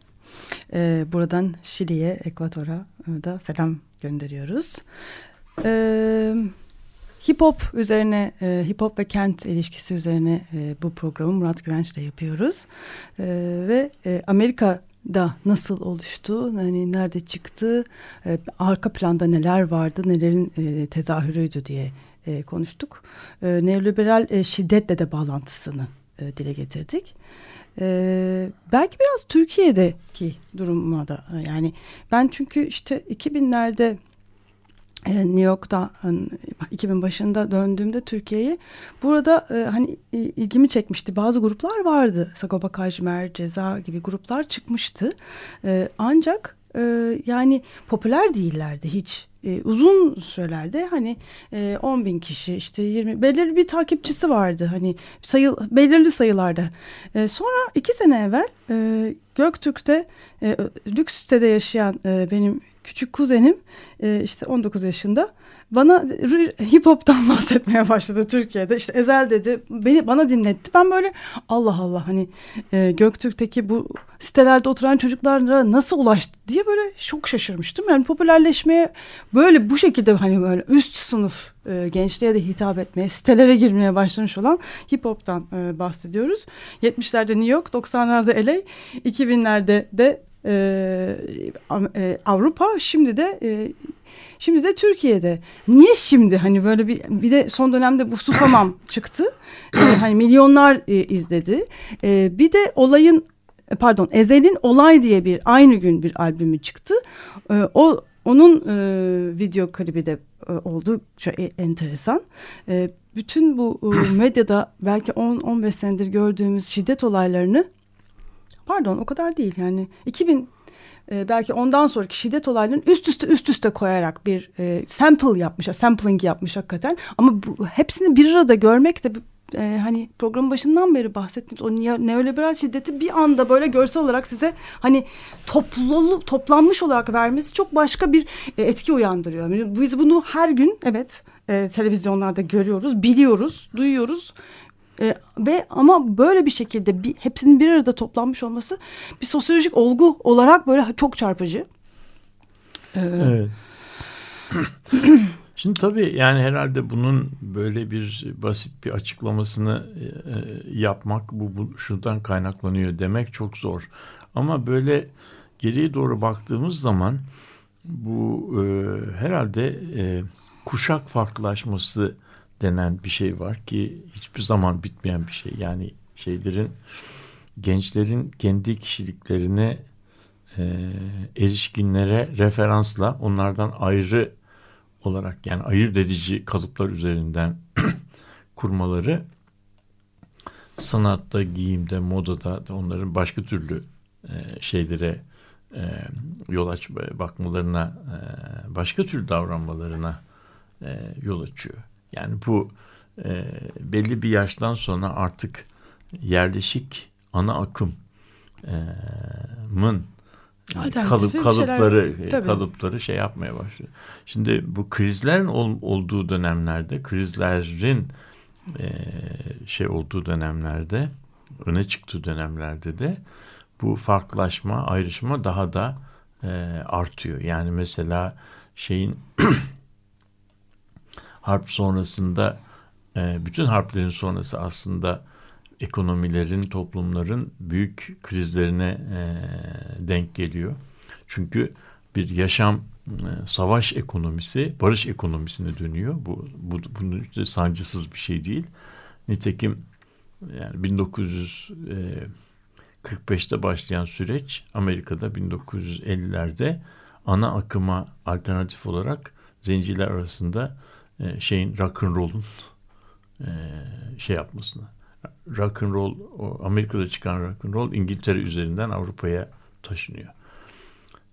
Ee, buradan Şili'ye, Ekvator'a e, da selam gönderiyoruz. Ee, hip hop üzerine, e, hip hop ve kent ilişkisi üzerine e, bu programı Murat Güvenç ile yapıyoruz. E, ve e, Amerika'da nasıl oluştu, hani nerede çıktı, e, arka planda neler vardı, nelerin e, tezahürüydü diye e, konuştuk. E, neoliberal e, şiddetle de bağlantısını e, dile getirdik. Belki biraz Türkiye'deki duruma da e, yani ben çünkü işte 2000'lerde e, New York'ta 2000 başında döndüğümde Türkiye'ye burada e, hani ilgimi çekmişti. Bazı gruplar vardı. Sagopa Kajmer, Ceza gibi gruplar çıkmıştı. E, ancak yani popüler değillerdi hiç. uzun sürelerde hani 10 bin kişi işte 20 belirli bir takipçisi vardı hani sayı belirli sayılarda. sonra iki sene evvel Göktürk'te lüks sitede yaşayan benim küçük kuzenim e, işte 19 yaşında bana hip hop'tan bahsetmeye başladı Türkiye'de. İşte Ezel dedi beni bana dinletti. Ben böyle Allah Allah hani e, Göktürk'teki bu sitelerde oturan çocuklara nasıl ulaştı diye böyle çok şaşırmıştım. Yani popülerleşmeye böyle bu şekilde hani böyle üst sınıf e, gençliğe de hitap etmeye, sitelere girmeye başlamış olan hip hop'tan e, bahsediyoruz. 70'lerde New York, 90'larda LA, 2000'lerde de e, e, Avrupa şimdi de e, şimdi de Türkiye'de. Niye şimdi hani böyle bir bir de son dönemde bu Susamam çıktı. E, hani milyonlar e, izledi. E, bir de olayın e, pardon Ezel'in Olay diye bir aynı gün bir albümü çıktı. E, o onun e, video klibi de e, oldukça e, enteresan. E, bütün bu e, medyada belki 10-15 senedir gördüğümüz şiddet olaylarını pardon o kadar değil yani 2000 e, belki ondan sonraki şiddet olaylarını üst üste üst üste koyarak bir e, sample yapmış, sampling yapmış hakikaten. Ama bu, hepsini bir arada görmek de e, hani programın başından beri bahsettiğimiz o neoliberal şiddeti bir anda böyle görsel olarak size hani toplu toplanmış olarak vermesi çok başka bir e, etki uyandırıyor. Yani biz bunu her gün evet e, televizyonlarda görüyoruz, biliyoruz, duyuyoruz e, ve ama böyle bir şekilde bir, hepsinin bir arada toplanmış olması bir sosyolojik olgu olarak böyle çok çarpıcı. Ee, evet. Şimdi tabii yani herhalde bunun böyle bir basit bir açıklamasını e, e, yapmak bu, bu şundan kaynaklanıyor demek çok zor. Ama böyle geriye doğru baktığımız zaman bu e, herhalde e, kuşak farklılaşması denen bir şey var ki hiçbir zaman bitmeyen bir şey. Yani şeylerin gençlerin kendi kişiliklerine e, erişkinlere referansla onlardan ayrı olarak yani ayırt edici kalıplar üzerinden kurmaları sanatta, giyimde, modada onların başka türlü e, şeylere e, yol aç bakmalarına, e, başka türlü davranmalarına e, yol açıyor. Yani bu e, belli bir yaştan sonra artık yerleşik ana akımın e, kalıp kalıpları şeyler, e, kalıpları şey yapmaya başlıyor. Şimdi bu krizlerin ol, olduğu dönemlerde, krizlerin e, şey olduğu dönemlerde, öne çıktığı dönemlerde de bu farklılaşma, ayrışma daha da e, artıyor. Yani mesela şeyin harp sonrasında e, bütün harplerin sonrası aslında ekonomilerin, toplumların büyük krizlerine e, denk geliyor. Çünkü bir yaşam e, savaş ekonomisi, barış ekonomisine dönüyor. Bu, bu bunun işte sancısız bir şey değil. Nitekim yani 1945'te başlayan süreç Amerika'da 1950'lerde ana akıma alternatif olarak zenciler arasında e, şeyin rock and roll'un e, şey yapmasına. Rock and roll o Amerika'da çıkan rock and roll İngiltere üzerinden Avrupa'ya taşınıyor.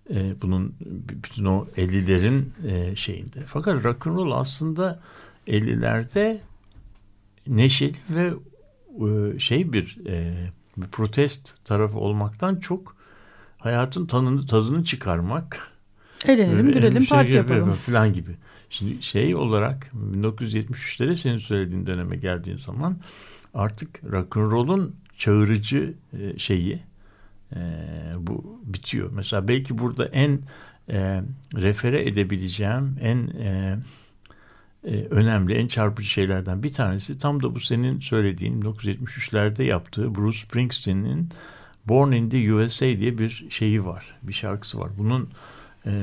E, bunun bütün o 50'lerin e, şeyinde. Fakat rock and roll aslında 50'lerde neşeli ve e, şey bir, e, bir protest tarafı olmaktan çok hayatın tadını, tadını çıkarmak. Eğlenelim, gülelim, parti yapalım. Falan gibi. Şimdi şey olarak 1973'lere senin söylediğin döneme geldiğin zaman artık rock'n'roll'un çağırıcı e, şeyi e, bu bitiyor. Mesela belki burada en e, refere edebileceğim en önemli, en çarpıcı şeylerden bir tanesi tam da bu senin söylediğin 1973'lerde yaptığı Bruce Springsteen'in Born in the USA diye bir şeyi var, bir şarkısı var. Bunun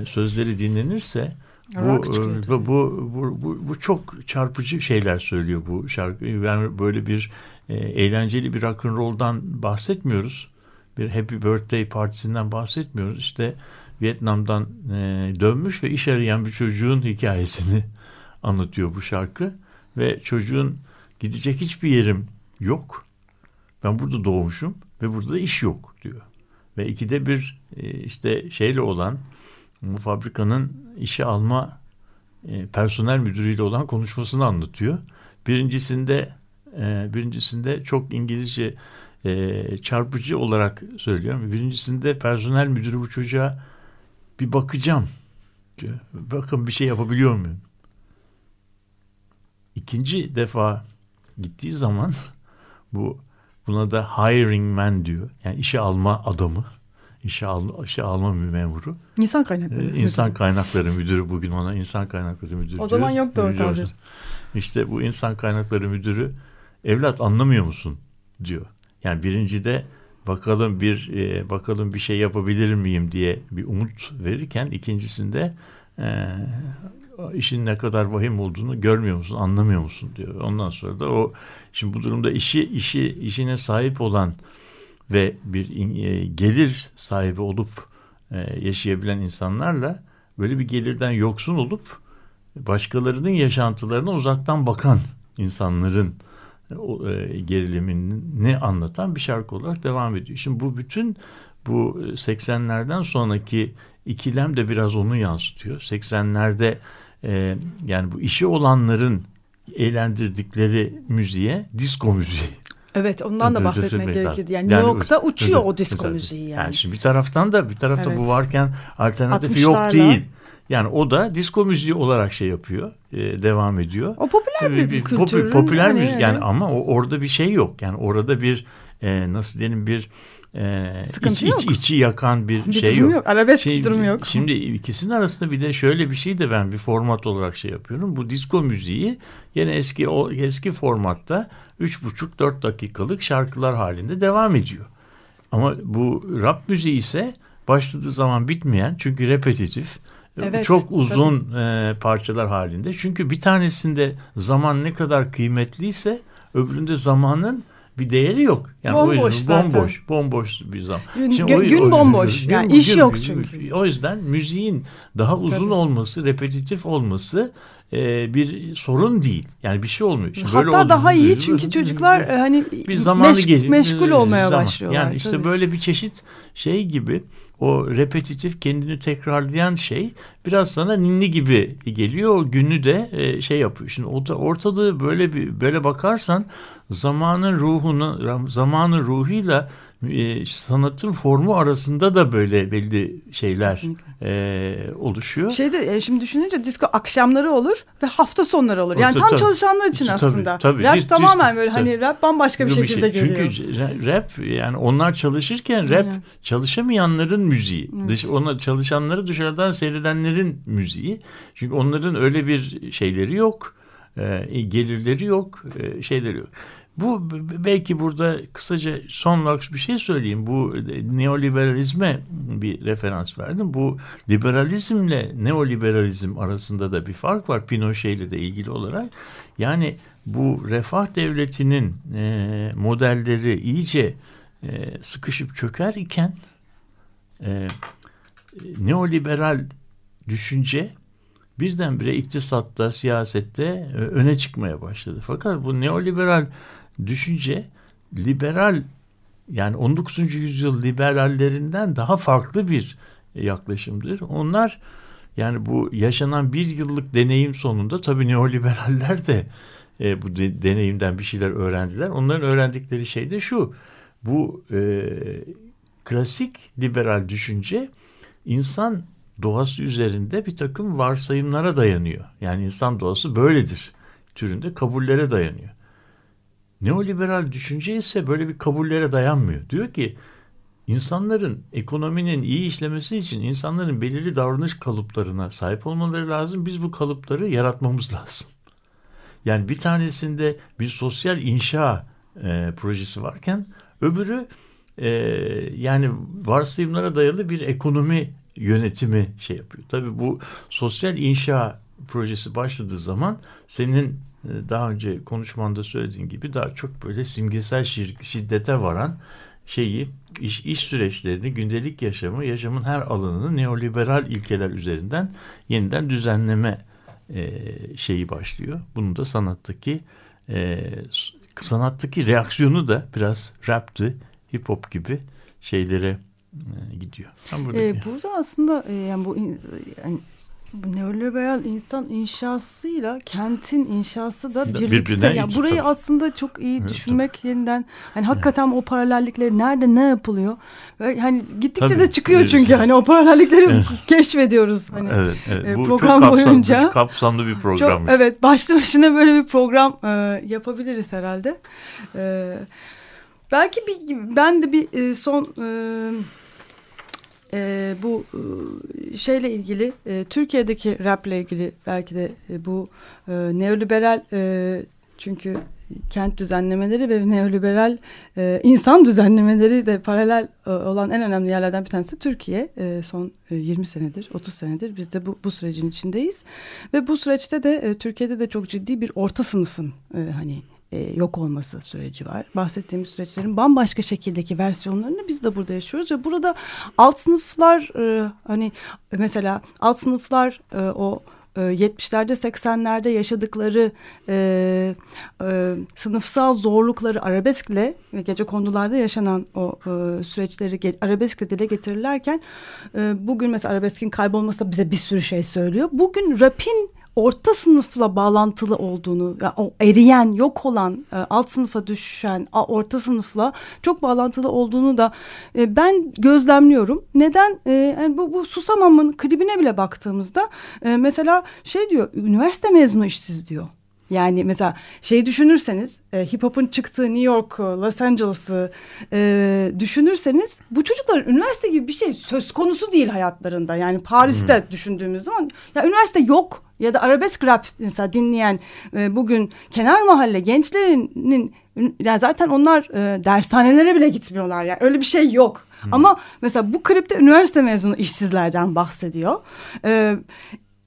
sözleri dinlenirse bu, e, bu, bu, bu, bu, çok çarpıcı şeyler söylüyor bu şarkı. Yani böyle bir e, eğlenceli bir rock and roll'dan bahsetmiyoruz. Bir happy birthday partisinden bahsetmiyoruz. İşte Vietnam'dan e, dönmüş ve iş arayan bir çocuğun hikayesini anlatıyor bu şarkı. Ve çocuğun gidecek hiçbir yerim yok. Ben burada doğmuşum ve burada da iş yok diyor. Ve ikide bir e, işte şeyle olan bu fabrikanın işe alma e, personel müdürüyle olan konuşmasını anlatıyor. Birincisinde e, birincisinde çok İngilizce e, çarpıcı olarak söylüyorum. Birincisinde personel müdürü bu çocuğa bir bakacağım. Bakın bir şey yapabiliyor muyum? İkinci defa gittiği zaman bu buna da hiring man diyor. Yani işe alma adamı. İşe alma, işe alma memuru. İnsan kaynakları. Ee, insan kaynakları müdürü bugün ona insan kaynakları müdürü. O zaman yoktu o tabir. İşte bu insan kaynakları müdürü evlat anlamıyor musun diyor. Yani birincide bakalım bir e, bakalım bir şey yapabilir miyim diye bir umut verirken ikincisinde e, işin ne kadar vahim olduğunu görmüyor musun, anlamıyor musun diyor. Ondan sonra da o şimdi bu durumda işi işi işine sahip olan ve bir e, gelir sahibi olup e, yaşayabilen insanlarla böyle bir gelirden yoksun olup başkalarının yaşantılarına uzaktan bakan insanların e, gerilimini anlatan bir şarkı olarak devam ediyor. Şimdi bu bütün bu 80'lerden sonraki ikilem de biraz onu yansıtıyor. 80'lerde e, yani bu işi olanların eğlendirdikleri müziğe disco müziği. Evet ondan da bahsetmek gerekirdi. Yani, yani New York'ta uçuyor o disco müziği yani. yani. Şimdi bir taraftan da bir tarafta evet. bu varken alternatifi yok değil. Yani o da disco müziği olarak şey yapıyor, e, devam ediyor. O popüler bir, bir kültür. Popüler hani müzik yani ama o, orada bir şey yok. Yani orada bir e, nasıl diyelim bir e, iç, yok. Iç, içi yakan bir, bir şey yok. yok. Arabesk şey, bir durum yok. Şimdi ikisinin arasında bir de şöyle bir şey de ben bir format olarak şey yapıyorum. Bu disco müziği yine eski o eski formatta 3,5-4 dakikalık şarkılar halinde devam ediyor. Ama bu rap müziği ise başladığı zaman bitmeyen çünkü repetitif Evet, çok uzun e, parçalar halinde. Çünkü bir tanesinde zaman ne kadar kıymetliyse öbüründe zamanın bir değeri yok. Yani bomboş o yüzden, zaten. Bomboş, bomboş bir zaman. Gün, Şimdi o, gün o, bomboş. Gün, yani gün, iş gün, yok çünkü. O yüzden müziğin daha uzun Tabii. olması, repetitif olması e, bir sorun değil. Yani bir şey olmuyor. Şimdi Hatta böyle daha iyi çünkü çocuklar e, hani bir zamanı meş, gezi, meşgul olmaya zaman. başlıyorlar. Yani işte tabii. böyle bir çeşit şey gibi o repetitif kendini tekrarlayan şey biraz sana ninni gibi geliyor. O günü de e, şey yapıyor. Şimdi ortalığı böyle bir böyle bakarsan zamanın ruhunu zamanın ruhuyla e, sanatın formu arasında da böyle belli şeyler e, oluşuyor. Şeyde e, şimdi düşününce disco akşamları olur ve hafta sonları olur. Yani tam tabii, çalışanlar için tabii, aslında. Tabii, rap dis, tamamen böyle tabii. hani rap bambaşka bir şekilde şey. geliyor. Çünkü rap yani onlar çalışırken rap yani. çalışamayanların müziği. Evet. Dış, ona çalışanları dışarıdan seyredenlerin müziği. Çünkü onların öyle bir şeyleri yok. E, gelirleri yok, e, şeyleri yok. Bu belki burada kısaca son olarak bir şey söyleyeyim. Bu neoliberalizme bir referans verdim. Bu liberalizmle neoliberalizm arasında da bir fark var. Pinochet ile de ilgili olarak. Yani bu refah devletinin e, modelleri iyice e, sıkışıp çöker iken e, neoliberal düşünce birdenbire iktisatta, siyasette e, öne çıkmaya başladı. Fakat bu neoliberal düşünce liberal yani 19. yüzyıl liberallerinden daha farklı bir yaklaşımdır. Onlar yani bu yaşanan bir yıllık deneyim sonunda tabii neoliberaller de e, bu de, deneyimden bir şeyler öğrendiler. Onların öğrendikleri şey de şu. Bu e, klasik liberal düşünce insan doğası üzerinde bir takım varsayımlara dayanıyor. Yani insan doğası böyledir türünde kabullere dayanıyor. Neoliberal düşünce ise böyle bir kabullere dayanmıyor. Diyor ki insanların ekonominin iyi işlemesi için insanların belirli davranış kalıplarına sahip olmaları lazım. Biz bu kalıpları yaratmamız lazım. Yani bir tanesinde bir sosyal inşa e, projesi varken öbürü e, yani varsayımlara dayalı bir ekonomi yönetimi şey yapıyor. Tabii bu sosyal inşa projesi başladığı zaman senin daha önce konuşmanda söylediğin gibi daha çok böyle simgesel şiddete varan şeyi iş, iş süreçlerini, gündelik yaşamı, yaşamın her alanını neoliberal ilkeler üzerinden yeniden düzenleme e, şeyi başlıyor. Bunun da sanattaki e, sanattaki reaksiyonu da biraz raptı, hip hop gibi şeylere e, gidiyor. Burada, ee, burada aslında e, yani bu yani neoliberal insan inşasıyla kentin inşası da birlikte. Yani burayı tabii. aslında çok iyi evet, düşünmek tabii. yeniden. Hani hakikaten evet. o paralellikleri nerede ne yapılıyor? Ve hani gittikçe tabii, de çıkıyor evet. çünkü hani o paralellikleri evet. keşfediyoruz hani evet, evet. E, bu program çok kapsamlı, boyunca. Çok kapsamlı bir program. Çok, evet, başlı başına böyle bir program e, yapabiliriz herhalde. E, belki bir ben de bir e, son e, e, bu şeyle ilgili e, Türkiye'deki rap ile ilgili belki de e, bu e, neoliberal e, çünkü kent düzenlemeleri ve neoliberal e, insan düzenlemeleri de paralel e, olan en önemli yerlerden bir tanesi Türkiye. E, son e, 20 senedir, 30 senedir biz de bu, bu sürecin içindeyiz. Ve bu süreçte de e, Türkiye'de de çok ciddi bir orta sınıfın e, hani e, yok olması süreci var. Bahsettiğimiz süreçlerin bambaşka şekildeki versiyonlarını biz de burada yaşıyoruz ve burada alt sınıflar e, hani mesela alt sınıflar e, o 70'lerde e, 80'lerde yaşadıkları e, e, sınıfsal zorlukları arabeskle ve gece kondularda yaşanan o e, süreçleri arabeskle dile getirirlerken e, bugün mesela arabeskin kaybolması da bize bir sürü şey söylüyor. Bugün rap'in orta sınıfla bağlantılı olduğunu, yani o eriyen, yok olan, e, alt sınıfa düşen orta sınıfla çok bağlantılı olduğunu da e, ben gözlemliyorum. Neden? E, yani bu, bu Susamam'ın klibine bile baktığımızda e, mesela şey diyor, üniversite mezunu işsiz diyor. Yani mesela şey düşünürseniz e, hip hop'un çıktığı New York, Los Angeles'ı e, düşünürseniz bu çocukların üniversite gibi bir şey söz konusu değil hayatlarında. Yani Paris'te hmm. düşündüğümüz zaman ya üniversite yok ya da arabesk rap mesela dinleyen e, bugün kenar mahalle gençlerinin yani zaten onlar e, dershanelere bile gitmiyorlar yani öyle bir şey yok. Hmm. Ama mesela bu klipte üniversite mezunu işsizlerden bahsediyor. E,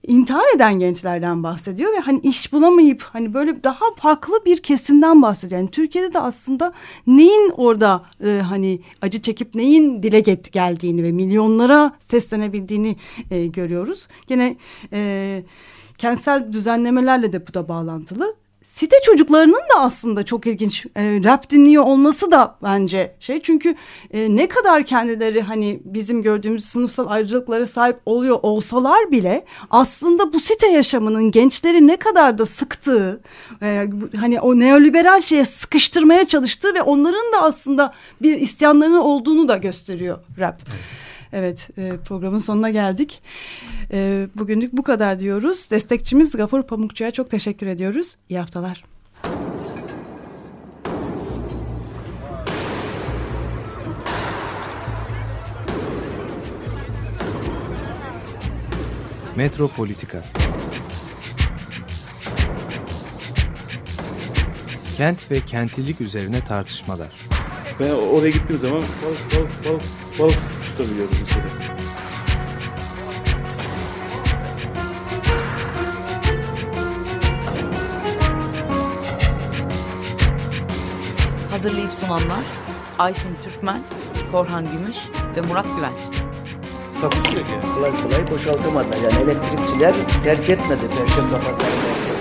intihar eden gençlerden bahsediyor ve hani iş bulamayıp hani böyle daha farklı bir kesimden bahsediyor. Yani Türkiye'de de aslında neyin orada e, hani acı çekip neyin dile get geldiğini ve milyonlara seslenebildiğini e, görüyoruz. Gene e, kentsel düzenlemelerle de bu da bağlantılı site çocuklarının da aslında çok ilginç e, rap dinliyor olması da bence şey çünkü e, ne kadar kendileri hani bizim gördüğümüz sınıfsal ayrıcalıklara sahip oluyor olsalar bile aslında bu site yaşamının gençleri ne kadar da sıktığı e, hani o neoliberal şeye sıkıştırmaya çalıştığı ve onların da aslında bir isyanlarının olduğunu da gösteriyor rap. Evet. Evet e, programın sonuna geldik. E, bugünlük bu kadar diyoruz. Destekçimiz Gafur Pamukçu'ya çok teşekkür ediyoruz. İyi haftalar. Metropolitika Kent ve kentlilik üzerine tartışmalar. Ben oraya gittiğim zaman balık balık balık balık tutabiliyoruz mesela. Hazırlayıp sunanlar Aysin Türkmen, Korhan Gümüş ve Murat Güvenç. Takusuyor ki. Kolay kolay boşaltamadı. Yani elektrikçiler terk etmedi Perşembe Pazarı.